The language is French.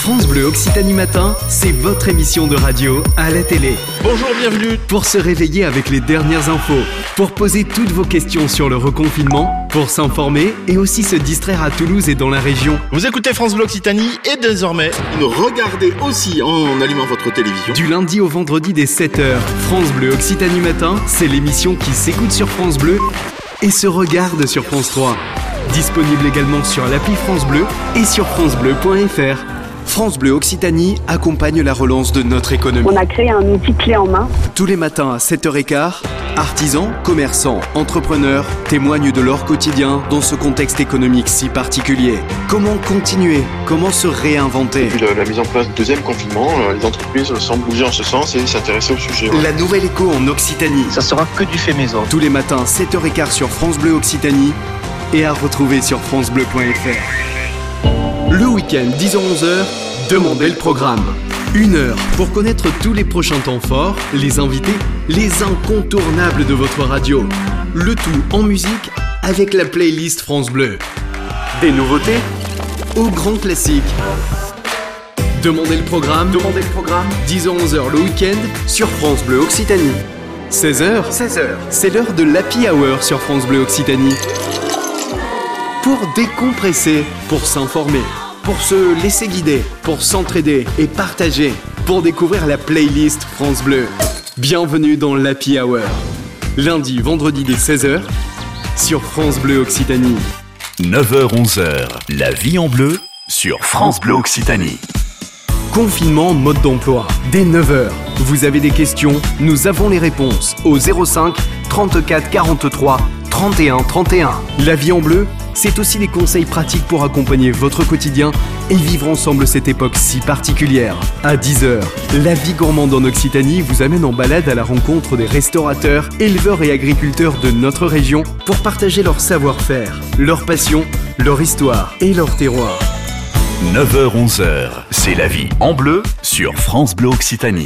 France Bleu Occitanie Matin, c'est votre émission de radio à la télé. Bonjour, bienvenue. Pour se réveiller avec les dernières infos, pour poser toutes vos questions sur le reconfinement, pour s'informer et aussi se distraire à Toulouse et dans la région. Vous écoutez France Bleu Occitanie et désormais, Nous regardez aussi en allumant votre télévision. Du lundi au vendredi dès 7h, France Bleu Occitanie Matin, c'est l'émission qui s'écoute sur France Bleu et se regarde sur France 3. Disponible également sur l'appli France Bleu et sur francebleu.fr. France Bleu Occitanie accompagne la relance de notre économie. On a créé un outil clé en main. Tous les matins à 7h15, artisans, commerçants, entrepreneurs témoignent de leur quotidien dans ce contexte économique si particulier. Comment continuer? Comment se réinventer? Depuis la, la mise en place du deuxième confinement, euh, les entreprises semblent bouger en ce sens et s'intéresser au sujet. ouais. La nouvelle écho en Occitanie. Ça sera que du fait maison. Tous les matins 7h15 sur France Bleu Occitanie et à retrouver sur francebleu.fr. Le week-end 10h-11h, demandez le programme. Une heure pour connaître tous les prochains temps forts, les invités, les incontournables de votre radio. Le tout en musique avec la playlist France Bleu. Des nouveautés au grand classique. Demandez le programme, demandez le programme. 10h-11h le week-end sur France Bleu Occitanie. 16h, 16h, c'est l'heure de l'Happy Hour sur France Bleu Occitanie. Pour décompresser, pour s'informer, pour se laisser guider, pour s'entraider et partager, pour découvrir la playlist France Bleu. Bienvenue dans l'Happy Hour. Lundi, vendredi dès 16h sur France Bleu Occitanie. 9h-11h, la vie en bleu sur France Bleu Occitanie. Confinement mode d'emploi. Dès 9h, vous avez des questions, nous avons les réponses au 05 34 43 31 31. La vie en bleu, c'est aussi des conseils pratiques pour accompagner votre quotidien et vivre ensemble cette époque si particulière. À 10h, la vie gourmande en Occitanie vous amène en balade à la rencontre des restaurateurs, éleveurs et agriculteurs de notre région pour partager leur savoir-faire, leur passion, leur histoire et leur terroir. 9h-11h, c'est la vie en bleu sur France Bleu Occitanie.